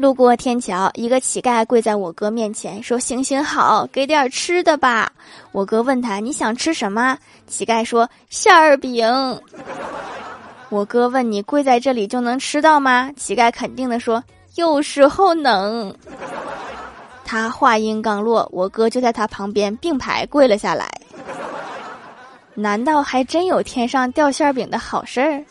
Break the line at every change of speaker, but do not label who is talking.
路过天桥，一个乞丐跪在我哥面前说：“行行好，给点吃的吧。”我哥问他：“你想吃什么？”乞丐说：“馅儿饼。”我哥问：“你跪在这里就能吃到吗？”乞丐肯定的说：“有时候能。”他话音刚落，我哥就在他旁边并排跪了下来。难道还真有天上掉馅儿饼的好事儿？